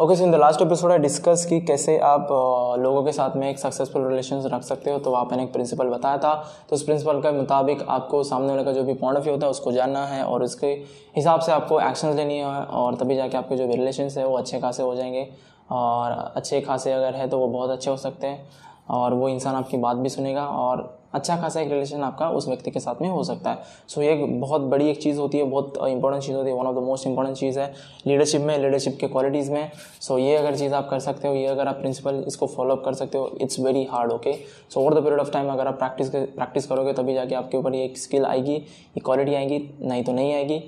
Okay so in the last episode I discuss कि कैसे आप लोगों के साथ में एक सक्सेसफुल रिलेशन रख सकते हो तो वहाँ एक प्रिंसिपल बताया था। तो उस प्रिंसिपल के मुताबिक आपको सामने वाले का जो भी पॉइंट ऑफ़ व्यू होता है, उसको जानना है और उसके हिसाब से आपको एक्शन लेनी है और तभी जाके आपके जो भी रिलेशन है, वो अच्छे खासे हो जाएँगे। और अच्छे खासे अगर है तो वो बहुत अच्छे हो सकते हैं और वो इंसान आपकी बात भी सुनेगा और अच्छा खासा एक रिलेशन आपका उस व्यक्ति के साथ में हो सकता है। सो ये बहुत बड़ी एक चीज़ होती है बहुत इंपॉर्टेंट चीज़ होती है one of the most important चीज़ है लीडरशिप में लीडरशिप के क्वालिटीज़ में। सो ये अगर चीज़ आप कर सकते हो ये अगर आप प्रिंसिपल इसको फॉलोअप कर सकते हो it's very hard okay so over the period of time अगर आप प्रैक्टिस प्रैक्टिस करोगे तभी जाके आपके ऊपर ये एक स्किल आएगी ये क्वालिटी आएगी नहीं तो नहीं आएगी।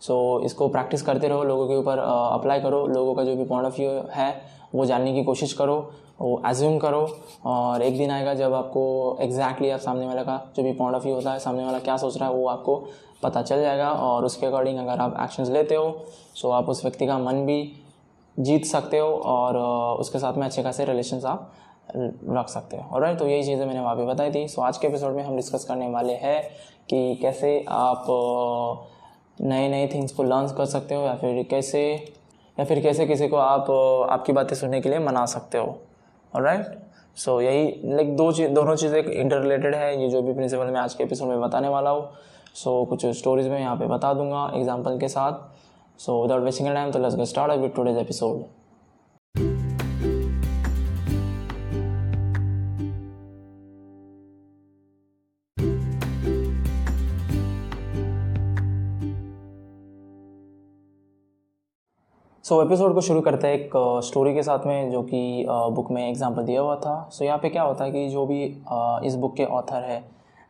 सो so, इसको प्रैक्टिस करते रहो लोगों के ऊपर अप्लाई करो लोगों का जो भी पॉइंट ऑफ़ व्यू है वो जानने की कोशिश करो। वो एज्यूम करो और एक दिन आएगा जब आपको एग्जैक्टली आप सामने वाले का जो भी पॉइंट ऑफ़ व्यू होता है, सामने वाला क्या सोच रहा है वो आपको पता चल जाएगा और उसके अकॉर्डिंग अगर आप एक्शंस लेते हो सो आप उस व्यक्ति का मन भी जीत सकते हो और उसके साथ में अच्छे खासे रिलेशन आप रख सकते हो। और तो यही चीज़ें मैंने वहाँ पे बताई थी। सो आज के एपिसोड में हम डिस्कस करने वाले हैं कि कैसे आप नए नए थिंग्स को लर्न कर सकते हो या फिर कैसे, या फिर कैसे किसी को आप आपकी बातें सुनने के लिए मना सकते हो। और राइट सो यही लाइक दो चीज़ दोनों चीज़ें इंटर रिलेटेड है ये जो भी प्रिंसिपल मैं आज के एपिसोड में बताने वाला हूँ। सो so, कुछ स्टोरीज में यहाँ पे बता दूँगा एग्ज़ाम्पल के साथ। सो विदाउट वेस्टिंग टाइम तो let's get start with today's episode so so, episode को शुरू करते हैं एक स्टोरी के साथ में जो कि बुक में एग्जांपल दिया हुआ था। सो so, यहाँ पे क्या होता है कि जो भी इस बुक के ऑथर है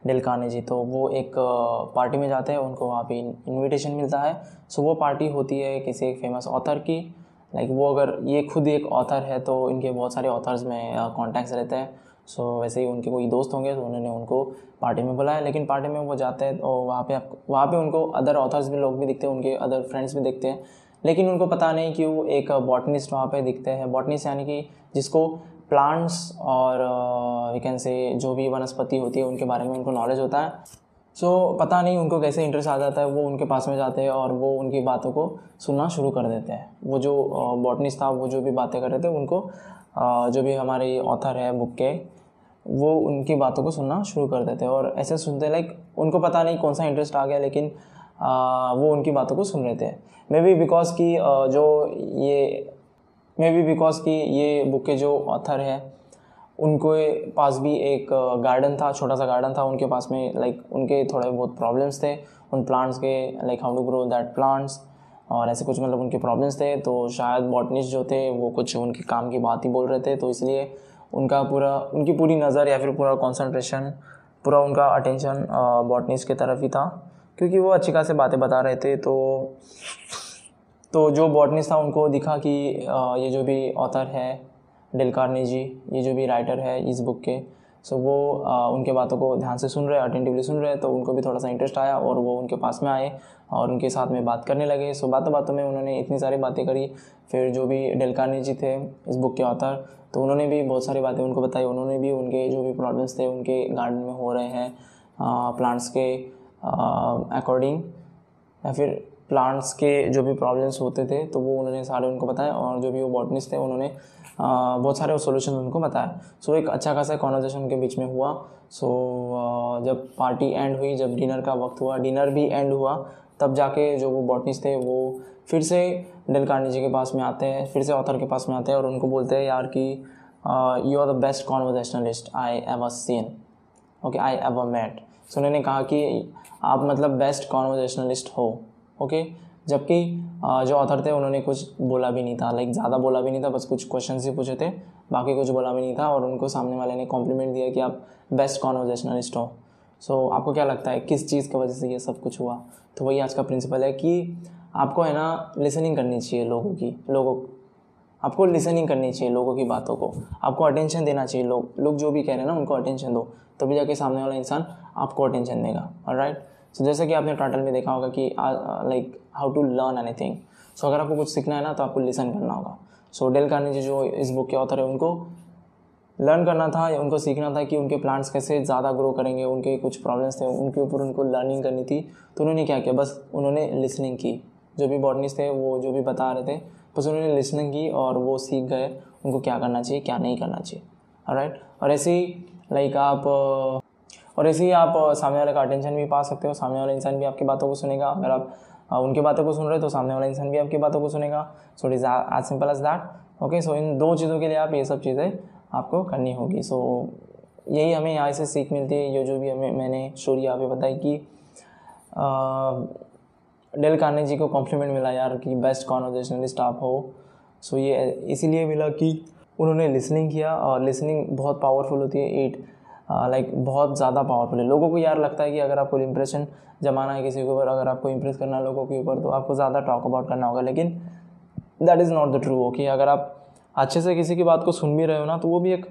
डिल काने जी तो वो एक पार्टी में जाते हैं उनको वहाँ पे इनविटेशन मिलता है। सो so, वो पार्टी होती है किसी एक फ़ेमस ऑथर की। लाइक वो अगर ये खुद एक ऑथर है तो इनके बहुत सारे ऑथर्स में कॉन्टैक्ट्स रहते हैं। सो so, वैसे ही उनके कोई दोस्त होंगे तो उन्होंने उनको पार्टी में बुलाया। लेकिन पार्टी में वो जाते हैं तो वहाँ पे आप वहाँ पे उनको अदर ऑथर्स भी लोग भी दिखते हैं उनके अदर फ्रेंड्स भी दिखते हैं। लेकिन उनको पता नहीं कि वो एक बॉटनिस्ट वहाँ पे दिखते हैं। बॉटनिस्ट यानी कि जिसको प्लांट्स और वी कैन से जो भी वनस्पति होती है उनके बारे में उनको नॉलेज होता है। सो so, पता नहीं उनको कैसे इंटरेस्ट आ जाता है वो उनके पास में जाते हैं और वो उनकी बातों को सुनना शुरू कर देते हैं। वो जो बॉटनिस्ट था वो जो भी बातें कर रहे थे उनको जो भी हमारे ऑथर है बुक के वो उनकी बातों को सुनना शुरू कर देते हैं। और ऐसे सुनते लाइक उनको पता नहीं कौन सा इंटरेस्ट आ गया लेकिन वो उनकी बातों को सुन रहे थे। मे बी बिकॉज़ की जो ये मे बी बिकॉज़ की ये बुक के जो ऑथर है, उनके पास भी एक गार्डन था, छोटा सा गार्डन था, उनके पास में लाइक उनके थोड़े बहुत प्रॉब्लम्स थे। उन प्लांट्स के like how to grow that plants और ऐसे कुछ मतलब उनके प्रॉब्लम्स थे। तो शायद बॉटनिस्ट जो थे, वो कुछ उनके काम की बात ही बोल रहे थे। तो इसलिए उनका पूरा, उनकी पूरी नज़र या फिर पूरा कॉन्सनट्रेशन पूरा उनका अटेंशन बॉटनिस्ट की तरफ़ ही था। क्योंकि वो अच्छी खासी बातें बता रहे थे तो तो जो बॉटनिस्ट था उनको दिखा कि ये जो भी ऑथर है डिल कार्नी जी ये जो भी राइटर है इस बुक के सो वो उनके बातों को ध्यान से सुन रहे हैं अटेंटिवली सुन रहे हैं तो उनको भी थोड़ा सा इंटरेस्ट आया और वो उनके पास में आए और उनके साथ में बात करने लगे। सो बातों बातों में उन्होंने इतनी सारी बातें करी। फिर जो भी डेलकानी जी थे, इस बुक के ऑथर तो उन्होंने भी बहुत सारी बातें उनको बताई। उन्होंने भी उनके जो भी प्रॉब्लम्स थे, उनके गार्डन में हो रहे हैं प्लांट्स के अकॉर्डिंग या फिर प्लांट्स के जो भी प्रॉब्लम्स होते थे तो वो उन्होंने सारे उनको बताए और जो भी वो बॉटनिस्ट थे, उन्होंने बहुत सारे सोल्यूशन उनको बताया सो एक अच्छा खासा कॉन्वर्जेशन के बीच में हुआ। सो जब पार्टी एंड हुई, जब डिनर का वक्त हुआ डिनर भी एंड हुआ, तब जाके जो वो बॉटनिस्ट थे, वो फिर से डेल कार्नी जी के पास में आते हैं, फिर से ऑथर के पास में आते हैं और उनको बोलते हैं, यार कि you are the best conversationalist I ever seen okay I ever met so उन्होंने कहा कि आप मतलब बेस्ट कॉन्वर्जेशनलिस्ट हो ओके जबकि जो ऑथर थे उन्होंने कुछ बोला भी नहीं था। लाइक ज़्यादा बोला भी नहीं था बस कुछ क्वेश्चन ही पूछे थे। बाकी कुछ बोला भी नहीं था और उनको सामने वाले ने कॉम्प्लीमेंट दिया कि आप बेस्ट कॉन्वर्जेशनलिस्ट हो। सो so, आपको क्या लगता है किस चीज़ की वजह से ये सब कुछ हुआ? तो वही आज का प्रिंसिपल है कि आपको है ना लिसनिंग करनी चाहिए लोगों की लोगों आपको लिसनिंग करनी चाहिए लोगों की बातों को। आपको अटेंशन देना चाहिए लोग। लोग जो भी कह रहे हैं ना, उनको अटेंशन दो। तभी जाके सामने वाला इंसान आपको अटेंशन देगा। और राइट सो जैसे कि आपने टाइटल में देखा होगा कि like how to learn anything so अगर आपको कुछ सीखना है ना तो आपको लिसन करना होगा। सो डेल कार्नेजी जो इस बुक के ऑथर है, उनको लर्न करना था उनको सीखना था कि उनके प्लांट्स कैसे ज़्यादा ग्रो करेंगे, उनके कुछ प्रॉब्लम्स थे, उनके ऊपर उनको लर्निंग करनी थी। तो उन्होंने क्या किया? बस उन्होंने लिसनिंग की। जो भी बॉटनिस्ट थे, वो जो भी बता रहे थे बस उन्होंने लिसनिंग की और वो सीख गए उनको क्या करना चाहिए क्या नहीं करना चाहिए। राइट और ऐसे ही लाइक आप और ऐसे ही आप सामने वाले का अटेंशन भी पा सकते हो सामने वाला इंसान भी आपकी बातों को सुनेगा। अगर आप उनकी बातों को सुन रहे हो तो सामने वाला इंसान भी आपकी बातों को सुनेगा। So it is as simple as that okay so इन दो चीज़ों के लिए आप ये सब चीज़ें आपको करनी होगी। सो so, यही हमें यहाँ से सीख मिलती है। ये जो भी हमें मैंने स्टोरी यहाँ पे बताई कि डेल कार्ने जी को कॉम्प्लीमेंट मिला यार कि बेस्ट कॉन्वर्जेशनलिस्ट आप हो। सो ये, इसीलिए मिला कि उन्होंने लिसनिंग किया और लिसनिंग बहुत पावरफुल होती है एट लाइक बहुत ज़्यादा पावरफुल है। लोगों को यार लगता है कि अगर आपको इम्प्रेशन जमाना है किसी के ऊपर, अगर आपको इम्प्रेस करना है लोगों के ऊपर तो आपको ज़्यादा टॉक अबाउट करना होगा। लेकिन that is not the true okay अगर आप अच्छे से किसी की बात को सुन भी रहे हो ना तो वो भी एक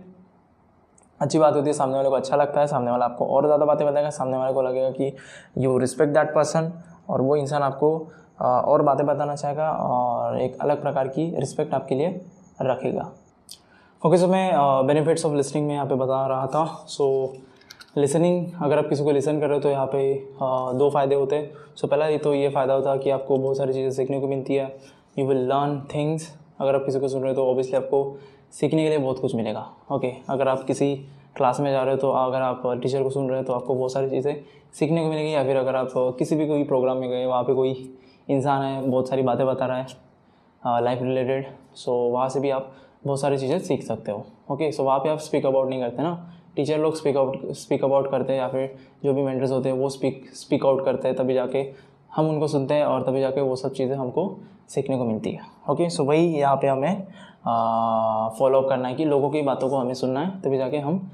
अच्छी बात होती है। सामने वाले को अच्छा लगता है, सामने वाला आपको और ज़्यादा बातें बताएगा, सामने वाले को लगेगा कि यू रिस्पेक्ट दैट पर्सन और वो इंसान आपको और बातें बताना चाहेगा और एक अलग प्रकार की रिस्पेक्ट आपके लिए रखेगा। ओके सो मैं बेनिफिट्स ऑफ़ लिसनिंग में यहाँ पे बता रहा था। सो लिसनिंग अगर आप किसी को लिसन कर रहे हो तो यहाँ पे uh, दो फ़ायदे होते हैं। सो so, पहला ये तो ये फ़ायदा होता है कि आपको बहुत सारी चीज़ें सीखने को मिलती है। यू विल लर्न थिंग्स अगर आप किसी को सुन रहे हो तो ऑब्वियसली आपको सीखने के लिए बहुत कुछ मिलेगा। ओके okay, अगर आप किसी क्लास में जा रहे हो तो अगर आप टीचर को सुन रहे हो तो आपको बहुत सारी चीज़ें सीखने को मिलेगी। या फिर अगर आप किसी भी कोई प्रोग्राम में गए, वहाँ पे कोई इंसान है, बहुत सारी बातें बता रहा है लाइफ रिलेटेड सो वहाँ से भी आप बहुत सारी चीज़ें सीख सकते हो। ओके सो वहाँ पे आप स्पीक अबाउट नहीं करते ना। टीचर लोग स्पीक आउट स्पीक अबाउट करते हैं या फिर जो भी मेंटर्स होते हैं, वो स्पीक स्पीक आउट करते हैं, तभी जाके हम उनको सुनते हैं और तभी जाके वो सब चीज़ें हमको सीखने को मिलती है। ओके सो वही यहाँ पे हमें फॉलो अप करना है कि लोगों की बातों को हमें सुनना है, तभी जाके हम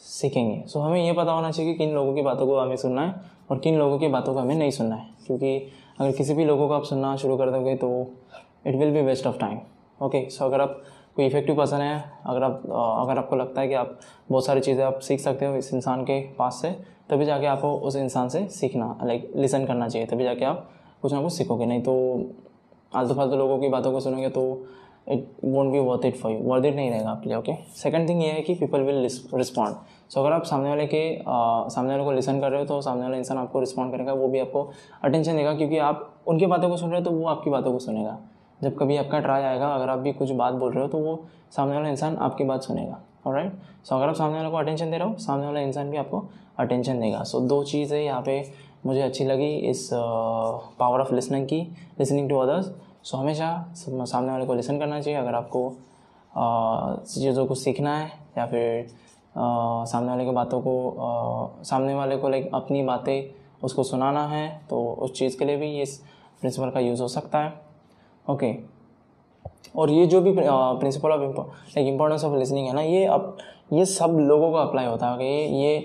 सीखेंगे। सो हमें ये पता होना चाहिए कि किन लोगों की बातों को हमें सुनना है और किन लोगों की बातों को हमें नहीं सुनना है। क्योंकि अगर किसी भी लोगों को आप सुनना शुरू कर दोगे तो it will be waste of time okay so अगर आप कोई इफ़ेक्टिव पर्सन है, अगर आप, अगर आपको लगता है कि आप बहुत सारी चीज़ें आप सीख सकते हो इस इंसान के पास से, तभी जाके आपको उस इंसान से सीखना लाइक लिसन करना चाहिए, तभी जाके आप कुछ ना कुछ सीखोगे। नहीं तो आलतू फालतू लोगों की बातों को सुनोगे तो it won't be worth it for you worth it नहीं रहेगा आपके लिए ओके सेकंड थिंग ये है कि पीपल विल रिस्पॉन्ड सो अगर आप सामने वाले के आ, सामने वाले को लिसन कर रहे हो तो सामने वाला इंसान आपको रिस्पॉन्ड करेगा वो भी आपको अटेंशन देगा क्योंकि आप उनकी बातों को सुन रहे हो तो वो आपकी बातों को सुनेगा। जब कभी आपका ट्राई आएगा अगर आप भी कुछ बात बोल रहे हो तो वो सामने वाला इंसान आपकी बात सुनेगा और राइट सो अगर आप सामने वाले को अटेंशन दे रहे हो सामने वाला इंसान भी आपको अटेंशन देगा। सो दो चीज़ें यहाँ पे मुझे अच्छी लगी इस पावर ऑफ़ लिसनिंग की लिसनिंग टू अदर्स सो हमेशा सामने वाले को लिसन करना चाहिए। अगर आपको चीज़ों को सीखना है या फिर आ, सामने वाले की बातों को आ, सामने वाले को लाइक अपनी बातें उसको सुनाना है तो उस चीज़ के लिए भी इस प्रिंसिपल का यूज़ हो सकता है। ओके और ये जो भी principle of like importance of listening है ना ये अब ये सब लोगों को अप्लाई होता है ये ये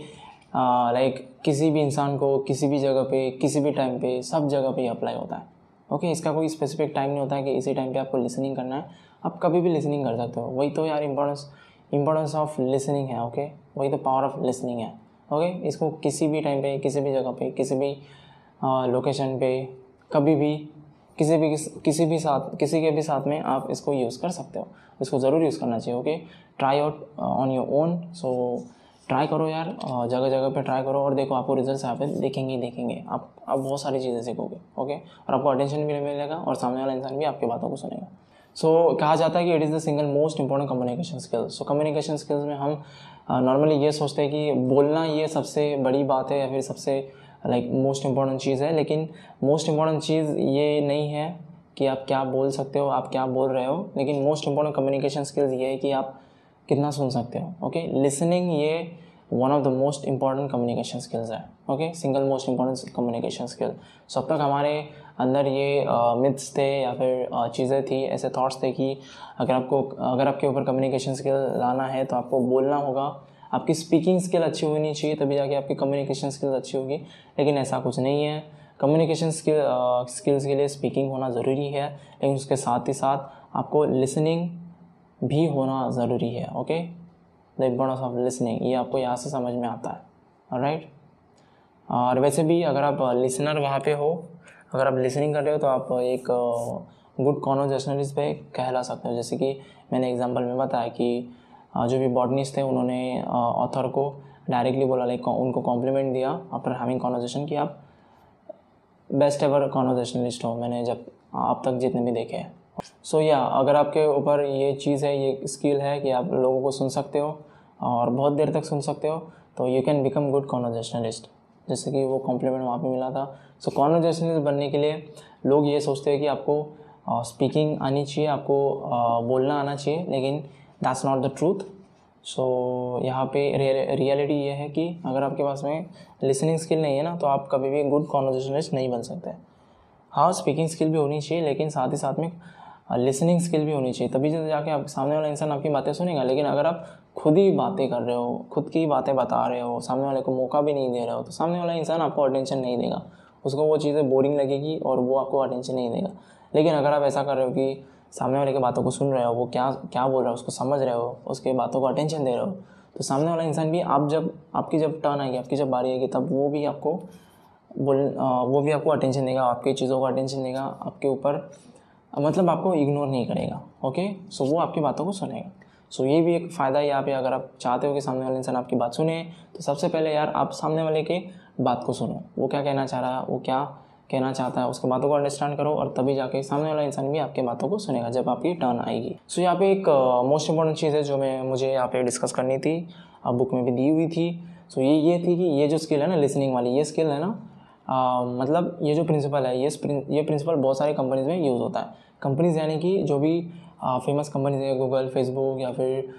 लाइक किसी भी इंसान को किसी भी जगह पे किसी भी टाइम पे सब जगह पे अप्लाई होता है। ओके okay, इसका कोई स्पेसिफिक टाइम नहीं होता है कि इसी टाइम पे आपको लिसनिंग करना है आप कभी भी लिसनिंग कर सकते हो वही तो यार इम्पोर्टेंस इम्पोर्टेंस ऑफ़ लिसनिंग है ओके okay? वही तो पावर ऑफ़ लिसनिंग है ओके okay? इसको किसी भी टाइम पे किसी भी जगह पे किसी भी लोकेशन पे कभी भी किसी भी किस, किसी भी साथ किसी के भी साथ में आप इसको यूज़ कर सकते हो इसको ज़रूर यूज़ करना चाहिए okay try out on your own so try करो यार जगह जगह पे ट्राई करो और देखो आपको रिज़ल्ट यहाँ पे देखेंगे ही देखेंगे। आप आप बहुत सारी चीज़ें सीखोगे ओके और आपको अटेंशन भी मिलेगा और सामने वाला इंसान भी आपकी बातों को सुनेगा। सो so, कहा जाता है कि it is the single most important communication skills so communication skills में हम नॉर्मली ये सोचते हैं कि बोलना ये सबसे बड़ी बात है या फिर सबसे लाइक मोस्ट इंपॉर्टेंट चीज़ है। लेकिन मोस्ट इंपॉर्टेंट चीज़ ये नहीं है कि आप क्या बोल सकते हो आप क्या बोल रहे हो। लेकिन मोस्ट इंपॉर्टेंट कम्युनिकेशन स्किल्स ये है कि आप कितना सुन सकते हो ओके लिसनिंग ये one of the most important communication skills है okay single most important communication skill so अब तक हमारे अंदर ये मिथ्स थे या फिर चीज़ें थी, ऐसे थॉट्स थे कि अगर आपको, अगर आपके ऊपर कम्युनिकेशन स्किल लाना है तो आपको बोलना होगा। आपकी स्पीकिंग स्किल अच्छी होनी चाहिए, तभी जाके आपकी कम्युनिकेशन स्किल्स अच्छी होगी। लेकिन ऐसा कुछ नहीं है। कम्युनिकेशन स्किल स्किल्स के लिए स्पीकिंग होना ज़रूरी है, लेकिन उसके साथ ही साथ आपको लिसनिंग भी होना ज़रूरी है okay the importance of listening ये आपको यहाँ से समझ में आता है राइट और वैसे भी अगर आप लिसनर वहाँ पे हो, अगर आप लिसनिंग कर रहे हो तो आप एक गुड कॉन्वर्जेशनलिस्ट पे कहला सकते हो। जैसे कि मैंने एग्जांपल में बताया कि जो भी बॉटनिस्ट थे, उन्होंने ऑथर को डायरेक्टली बोला लाइक उनको कॉम्प्लीमेंट दिया आफ्टर हैविंग कॉन्वर्जेशन कि आप बेस्ट एवर कॉन्वर्जेशनलिस्ट हो। मैंने जब अब तक जितने भी देखे हैं। सो so, या yeah, अगर आपके ऊपर ये चीज़ है ये स्किल है कि आप लोगों को सुन सकते हो और बहुत देर तक सुन सकते हो तो you can become good conversationalist जैसे कि वो कॉम्प्लीमेंट वहाँ पे मिला था। सो so, कॉन्वर्जेशनलिस्ट बनने के लिए लोग ये सोचते हैं कि आपको स्पीकिंग uh, आनी चाहिए आपको uh, बोलना आना चाहिए लेकिन that's not the truth so यहाँ पे रियलिटी ये है कि अगर आपके पास में लिसनिंग स्किल नहीं है ना तो आप कभी भी गुड कॉन्वर्जेशनलिस्ट नहीं बन सकते। हाँ स्पीकिंग स्किल भी होनी चाहिए लेकिन साथ ही साथ में लिसनिंग स्किल भी होनी चाहिए, तभी जाके आप सामने वाला इंसान आपकी बातें सुनेगा, लेकिन अगर आप खुद ही बातें कर रहे हो, खुद की बातें बता रहे हो, सामने वाले को मौका भी नहीं दे रहे हो तो सामने वाला इंसान आपको अटेंशन नहीं देगा। उसको वो चीज़ें बोरिंग लगेगी और वो आपको अटेंशन नहीं देगा। लेकिन अगर आप ऐसा कर रहे हो कि सामने वाले की बातों को सुन रहे हो, वो क्या क्या बोल रहा है, उसको समझ रहे हो, उसके बातों को अटेंशन दे रहे हो तो सामने वाला इंसान भी आप जब, आपकी जब टर्न आएगी, आपकी जब बारी आएगी, तब वो भी आपको बोल वो भी आपको अटेंशन देगा, आपकी चीज़ों को अटेंशन देगा, आपके ऊपर मतलब आपको इग्नोर नहीं करेगा ओके सो वो आपकी बातों को सुनेगा। सो ये भी एक फ़ायदा है यहाँ पे अगर आप चाहते हो कि सामने वाले इंसान आपकी बात सुने तो सबसे पहले यार आप सामने वाले के बात को सुनो। वो क्या कहना चाह रहा है वो क्या कहना चाहता है उसके बातों को अंडरस्टैंड करो और तभी जाके सामने वाला इंसान भी आपके बातों को सुनेगा जब आपकी टर्न आएगी। सो so, यहाँ पे एक मोस्ट इंपॉर्टेंट चीज़ है जो मैं मुझे यहाँ पे डिस्कस करनी थी बुक में भी दी हुई थी। सो so, ये ये थी कि ये जो स्किल है ना लिसनिंग वाली ये स्किल है ना आ, मतलब ये जो प्रिंसिपल है ये ये प्रिंसिपल बहुत सारी कंपनीज़ में यूज़ होता है। कंपनीज़ यानी कि जो भी फ़ेमस कंपनीज़ है गूगल फेसबुक या फिर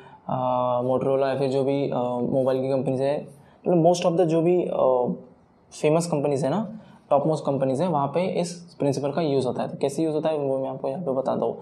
मोटरोला या फिर जो भी मोबाइल की कंपनीज़ है मतलब मोस्ट ऑफ़ द जो भी फ़ेमस कंपनीज़ है ना टॉप मोस्ट कंपनीज़ है वहाँ पे इस प्रिंसिपल का यूज़ होता है। तो कैसे यूज़ होता है वो मैं आपको यहाँ पे बता दूँ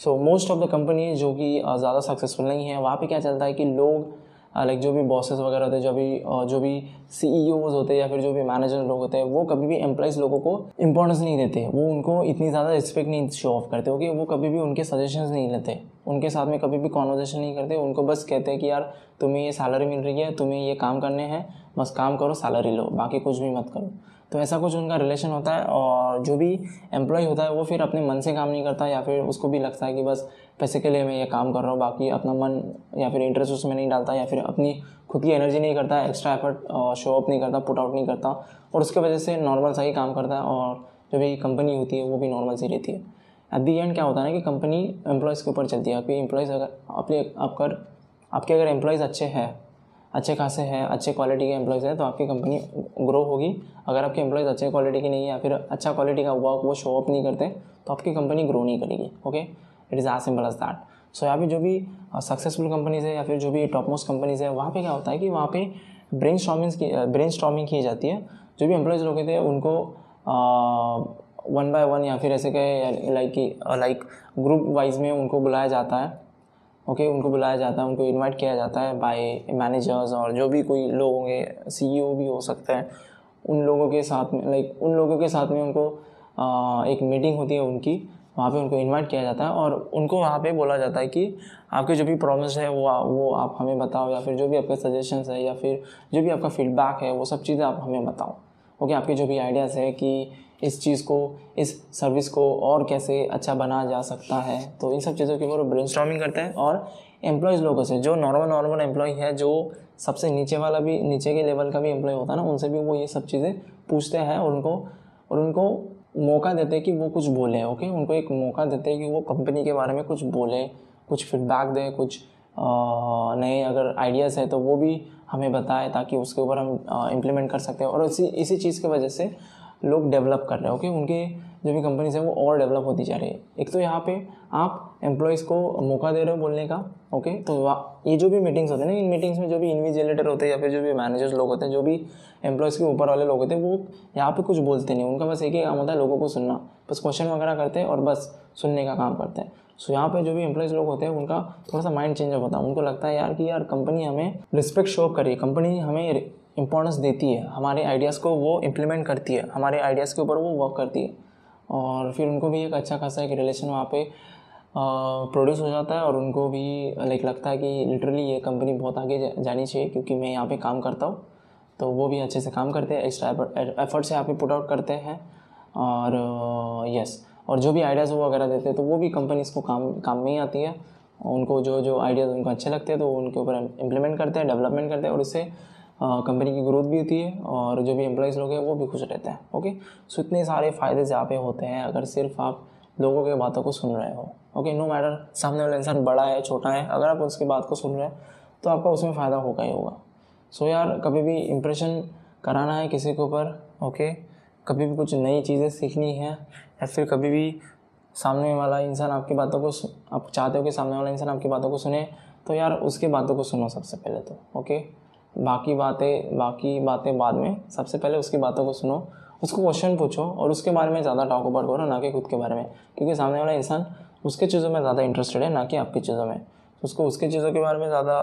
so most of the company जो कि ज़्यादा सक्सेसफुल नहीं है वहाँ पे क्या चलता है कि लोग लाइक जो भी बॉसेस वगैरह होते हैं, जो भी जो भी सी ई होते हैं या फिर जो भी मैनेजर लोग होते हैं, वो कभी भी एम्प्लॉयज़ लोगों को इंपॉर्टेंस नहीं देते। वो उनको इतनी ज़्यादा रिस्पेक्ट नहीं शो ऑफ़ करते ओके वो कभी भी उनके सजेशंस नहीं लेते। उनके साथ में कभी भी कॉन्वर्जेशन नहीं करते। उनको बस कहते हैं कि, यार, तुम्हें ये सैलरी मिल रही है, तुम्हें ये काम करने हैं, बस काम करो सैलरी लो, बाकी कुछ भी मत करो। तो ऐसा कुछ उनका रिलेशन होता है और जो भी एम्प्लॉय होता है, वो फिर अपने मन से काम नहीं करता या फिर उसको भी लगता है कि बस पैसे के लिए मैं ये काम कर रहा हूँ, बाकी अपना मन या फिर इंटरेस्ट उसमें नहीं डालता या फिर अपनी खुद की एनर्जी नहीं करता एक्स्ट्रा एफर्ट शो अप नहीं करता पुट आउट नहीं करता और उसके वजह से नॉर्मल सा ही काम करता है और जो भी कंपनी होती है वो भी नॉर्मल सी रहती है। एट दी एंड क्या होता है ना कि कंपनी एम्प्लॉयज़ के ऊपर चलती है, आपकी एम्प्लॉयज़ अगर अपने आपकर आपके अगर एम्प्लॉयज़ अच्छे हैं, अच्छे खासे हैं, अच्छे क्वालिटी के एम्प्लॉयज़ हैं तो आपकी कंपनी ग्रो होगी। अगर आपके एम्प्लॉयज़ अच्छे क्वालिटी की नहीं है या फिर अच्छा क्वालिटी का वर्क वो शो अप नहीं करते तो आपकी कंपनी ग्रो नहीं करेगी okay it is as simple as that so यहाँ पे जो भी सक्सेसफुल कंपनीज़ है या फिर जो भी टॉप मोस्ट कंपनीज़ है वहाँ पे क्या होता है कि वहाँ पे ब्रेन स्टॉमिंग ब्रेन स्टॉमिंग की जाती है। जो भी एम्प्लॉयज़ लोग थे उनको वन बाय वन या फिर ऐसे कहे लाइक लाइक ग्रुप वाइज में उनको बुलाया जाता है। ओके okay, उनको बुलाया जाता है उनको इनवाइट किया जाता है बाय मैनेजर्स और जो भी कोई लोग होंगे सीईओ भी हो सकते हैं। उन लोगों के साथ में लाइक उन लोगों के साथ में उनको आ, एक मीटिंग होती है उनकी। वहाँ पे उनको इनवाइट किया जाता है और उनको वहाँ पे बोला जाता है कि आपके जो भी प्रॉब्लम्स है, वो वो आप हमें बताओ या फिर जो भी आपके सजेशंस है या फिर जो भी आपका फीडबैक है, वो सब चीज़ें आप हमें बताओ। ओके आपके जो भी आइडियाज़ है कि इस चीज़ को, इस सर्विस को और कैसे अच्छा बना जा सकता है तो इन सब चीज़ों के ऊपर ब्रेन करते हैं और एम्प्लॉयज़ लोगों से, जो नॉर्मल नॉर्मल एम्प्लॉय है, जो सबसे नीचे वाला भी, नीचे के लेवल का भी एम्प्लॉय होता है ना, उनसे भी वो ये सब चीज़ें पूछते हैं और उनको और उनको मौका देते हैं कि वो कुछ बोले ओके उनको एक मौका देते हैं कि वो कंपनी के बारे में कुछ बोले, कुछ फीडबैक दें, कुछ नए अगर आइडियाज़ है तो वो भी हमें बताए ताकि उसके ऊपर हम इम्प्लीमेंट कर सकते हैं। और इसी इसी चीज़ की वजह से लोग डेवलप कर रहे हैं, ओके? उनके जो भी कंपनीज़ हैं, वो और डेवलप होती जा रही है। एक तो यहाँ पे आप एम्प्लॉयज़ को मौका दे रहे हो बोलने का, ओके? तो ये जो भी मीटिंग्स होते हैं ना, इन मीटिंग्स में जो भी इन्विजिलेटर होते हैं या फिर जो भी मैनेजर्स लोग होते हैं, जो भी एम्प्लॉयज़ के ऊपर वाले लोग होते हैं, वो यहाँ पे कुछ बोलते नहीं उनका बस एक ही काम होता है लोगों को सुनना। बस क्वेश्चन वगैरह करते हैं और बस सुनने का काम करते हैं। सो यहाँ पे जो भी एम्प्लॉयज़ लोग होते हैं, उनका थोड़ा सा माइंड चेंज होता है। उनको लगता है यार कि यार कंपनी हमें रिस्पेक्ट शो कर रही कंपनी हमें इंपॉर्टेंस देती है। हमारे आइडियाज़ को वो इम्प्लीमेंट करती है। हमारे आइडियाज़ के ऊपर वो वर्क करती है। और फिर उनको भी एक अच्छा खासा एक रिलेशन वहाँ पे प्रोड्यूस हो जाता है और उनको भी लाइक लगता है कि लिटरली ये कंपनी बहुत आगे जानी चाहिए क्योंकि मैं यहाँ पे काम करता हूँ। तो वो भी अच्छे से काम करते हैं एक्स्ट्रा एफर्ट से यहाँ पे पुट आउट करते हैं। और यस और जो भी आइडियाज़ वो वगैरह देते हैं तो वो भी कंपनीज़ को काम काम में ही आती है। उनको जो जो आइडियाज़ उनको अच्छे लगते हैं तो उनके ऊपर इम्प्लीमेंट करते हैं डेवलपमेंट करते हैं और इससे कंपनी की ग्रोथ भी होती है और जो भी एम्प्लॉयज़ लोग हैं, वो भी खुश रहते हैं ओके सो इतने सारे फ़ायदे जहाँ पे होते हैं, अगर सिर्फ़ आप लोगों के बातों को सुन रहे हो ओके नो मैटर सामने वाला इंसान बड़ा है, छोटा है, अगर आप उसकी बात को सुन रहे हैं तो आपका उसमें फ़ायदा होगा ही होगा। सो यार, कभी भी इम्प्रेशन कराना है किसी के ऊपर ओके कभी भी कुछ नई चीज़ें सीखनी है, या फिर कभी भी सामने वाला इंसान आपकी बातों को आप चाहते हो कि सामने वाला इंसान आपकी बातों को सुने तो यार उसकी बातों को सुनो सबसे पहले तो ओके बाकी बातें बाकी बातें बाद में। सबसे पहले उसकी बातों को सुनो उसको क्वेश्चन पूछो और उसके बारे में ज़्यादा टॉक अबाउट करो ना कि खुद के बारे में। क्योंकि सामने वाला इंसान उसके चीज़ों में ज़्यादा इंटरेस्टेड है ना कि आपकी चीज़ों में। उसको उसके चीज़ों के बारे में ज़्यादा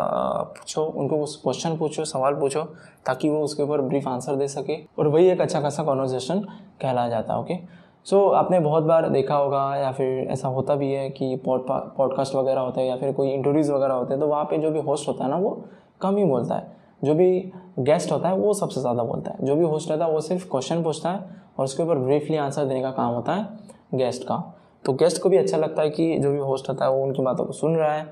पूछो उनको उस क्वेश्चन पूछो सवाल पूछो ताकि वो उसके ऊपर ब्रीफ आंसर दे सके और वही एक अच्छा खासा कॉन्वर्जेसन कहलाया जाता है ओके सो so, आपने बहुत बार देखा होगा या फिर ऐसा होता भी है कि पॉडकास्ट वगैरह होता है या फिर कोई इंटरव्यूज़ वगैरह होते हैं तो वहाँ पे जो भी होस्ट होता है ना वो कम ही बोलता है। जो भी गेस्ट होता है, वो सबसे ज़्यादा बोलता है। जो भी होस्ट रहता है, वो सिर्फ़ क्वेश्चन पूछता है और उसके ऊपर ब्रीफली आंसर देने का काम होता है गेस्ट का। तो गेस्ट को भी अच्छा लगता है कि जो भी होस्ट होता है, वो उनकी बातों को सुन रहा है।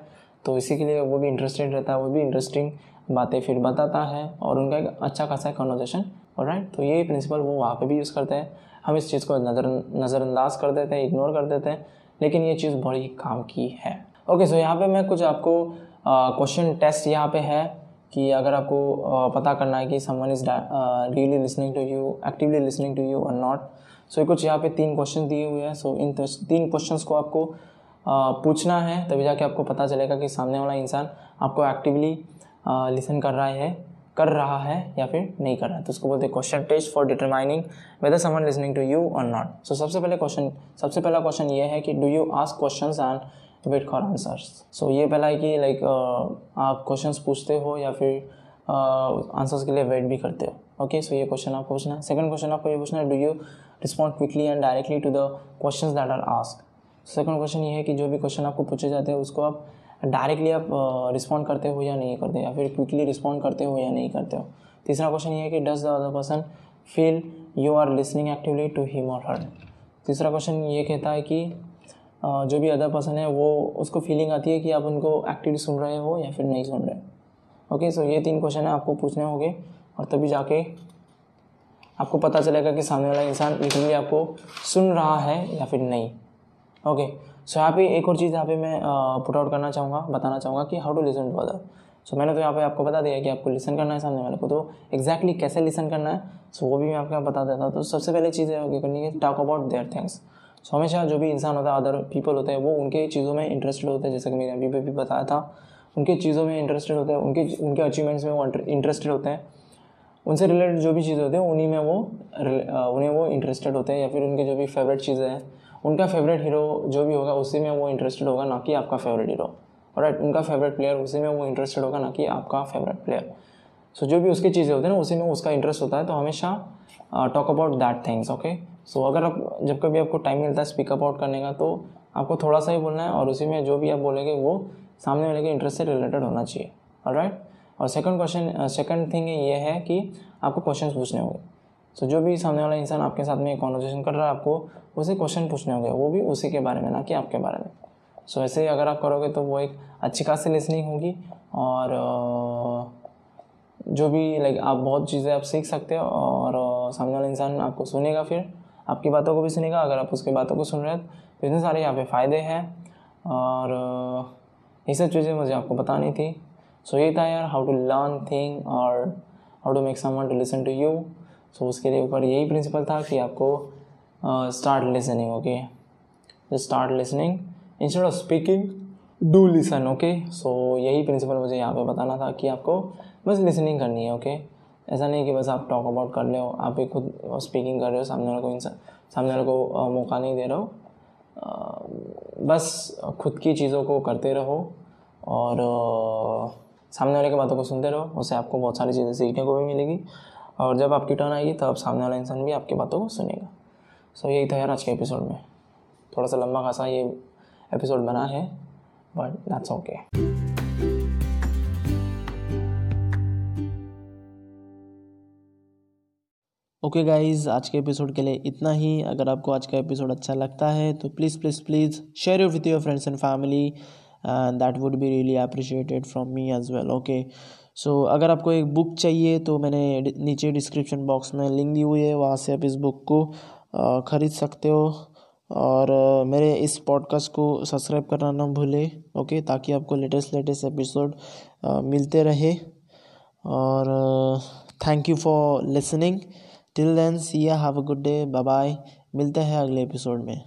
तो इसी के लिए वो भी इंटरेस्टेड रहता है, वो भी इंटरेस्टिंग बातें फिर बताता है और उनका एक अच्छा खासा है कन्वर्जेशन और राइट तो यही प्रिंसिपल वो वहाँ पे भी यूज़ करते हैं। हम इस चीज़ को नज़र, नज़रअंदाज कर देते हैं इग्नोर कर देते हैं, लेकिन ये चीज़ बड़ी काम की है। ओके सो यहाँ पे मैं कुछ आपको क्वेश्चन टेस्ट यहाँ पे है। कि अगर आपको पता करना है कि someone is really listening to you actively listening to you और नॉट सो कुछ यहाँ पे तीन क्वेश्चन दिए हुए हैं। सो इन तीन क्वेश्चंस को आपको पूछना है, तभी जाके आपको पता चलेगा कि सामने वाला इंसान आपको एक्टिवली लिसन कर रहा है, कर रहा है या फिर नहीं कर रहा है। तो उसको बोलते हैं question test for determining whether someone listening to you और नॉट सो सबसे पहले क्वेश्चन सबसे पहला क्वेश्चन ये है कि do you ask question and wait for answers so ये पहला है कि लाइक आप क्वेश्चन पूछते हो या फिर आंसर्स के लिए वेट भी करते हो। ओके सो ये क्वेश्चन आपको पूछना है। सेकंड क्वेश्चन आपको ये पूछना है do you respond quickly and directly to the question that are ask second question ये है कि जो भी क्वेश्चन आपको पूछे जाते हैं उसको आप डायरेक्टली आप रिस्पॉन्ड uh, करते हो या नहीं करते या फिर क्विकली रिस्पॉन्ड करते हो या नहीं करते हो। तीसरा क्वेश्चन ये है कि does the other person feel you are listening actively to him और हर तीसरा क्वेश्चन ये कहता है कि जो भी अदर पर्सन है, वो उसको फीलिंग आती है कि आप उनको एक्टिवली सुन रहे हो या फिर नहीं सुन रहे। ओके सो ये तीन क्वेश्चन है, आपको पूछने होंगे और तभी जाके आपको पता चलेगा कि सामने वाला इंसान लिटरली आपको सुन रहा है या फिर नहीं। ओके सो यहाँ पे एक और चीज़ यहाँ पे मैं पुट आउट करना चाहूँगा, बताना चाहूँगा कि how to listen to other so मैंने तो यहाँ पे आपको बता दिया कि आपको लिसन करना है सामने वाले को तो एग्जैक्टली exactly कैसे लिसन करना है सो so वो भी मैं आपको बता देता हूँ। तो सबसे पहले चीज़ है करनी है talk about their things so हमेशा जो भी इंसान होता है अदर पीपल होते हैं, वो उनके चीज़ों में इंटरेस्टेड होते हैं। जैसे कि मैंने अभी भी बताया था, उनके चीज़ों में इंटरेस्टेड होते हैं, उनके उनके अचीवमेंट्स में वो इंटरेस्टेड होते हैं। उनसे रिलेटेड जो भी चीज़ें होती हैं, उन्हीं में वो उन्हें वो इंटरेस्टेड होते हैं, या फिर उनके जो भी फेवरेट चीज़ें हैं, उनका फेवरेट हीरो जो भी होगा, उसी में वो इंटरेस्टेड होगा, ना कि आपका फेवरेट हीरो राइट उनका फेवरेट प्लेयर उसी में वो इंटरेस्टेड होगा, ना कि आपका फेवरेट प्लेयर सो जो भी उसकी चीज़ें होती हैं ना, उसी में उसका इंटरेस्ट होता है तो हमेशा talk about that things okay so अगर आप जब कभी आपको टाइम मिलता है स्पीक आउट करने का तो आपको थोड़ा सा ही बोलना है और उसी में जो भी आप बोलेंगे वो सामने वाले के इंटरेस्ट से रिलेटेड होना चाहिए। राइट और सेकंड क्वेश्चन सेकंड थिंग ये है कि आपको क्वेश्चन पूछने होंगे। सो so, जो भी सामने वाला इंसान आपके साथ में कॉन्वर्जेशन कर रहा है आपको उसे क्वेश्चन पूछने होंगे। वो भी उसी के बारे में ना कि आपके बारे में। सो so, ऐसे ही अगर आप करोगे तो वो एक अच्छी खासी लिसनिंग होगी और जो भी लाइक आप बहुत चीज़ें आप सीख सकते हो और सामने वाला इंसान आपको सुनेगा फिर। आपकी बातों को भी सुनेगा, अगर आप उसकी बातों को सुन रहे हैं तो इतने सारे यहाँ पे फ़ायदे हैं। और, ये सब चीज़ें मुझे आपको बतानी थी। सो ये था यार हाउ टू लर्न थिंग और how to make someone to listen to you so उसके लिए ऊपर यही प्रिंसिपल था कि आपको start listening okay start listening instead of speaking do listen okay so यही प्रिंसिपल मुझे यहाँ पे बताना था कि आपको बस लिसनिंग करनी है ओके okay? ऐसा नहीं कि बस आप टॉक अबाउट कर ले हो, आप भी खुद स्पीकिंग कर रहे हो, सामने वाले को इंसान, सामने वाले को मौका नहीं दे रहे हो। बस खुद की चीज़ों को करते रहो और सामने वाले की बातों को सुनते रहो, उससे आपको बहुत सारी चीज़ें सीखने को भी मिलेगी और जब आपकी टर्न आएगी, तब सामने वाला इंसान भी आपकी बातों को सुनेगा। सो यही था यार आज के एपिसोड में। थोड़ा सा लंबा खासा ये एपिसोड बना है but that's okay okay guys आज के एपिसोड के लिए इतना ही। अगर आपको आज का एपिसोड अच्छा लगता है तो please please please share you with your friends and family and that would be really appreciated from me as well okay so अगर आपको एक बुक चाहिए तो मैंने नीचे डिस्क्रिप्शन बॉक्स में लिंक दी हुई है। वहाँ से आप इस बुक को ख़रीद सकते हो। और मेरे इस पॉडकास्ट को सब्सक्राइब करना ना भूले ओके ताकि आपको लेटेस्ट लेटेस्ट एपिसोड मिलते रहे। और thank you for listening till then see ya have a good day bye bye मिलते हैं अगले एपिसोड में।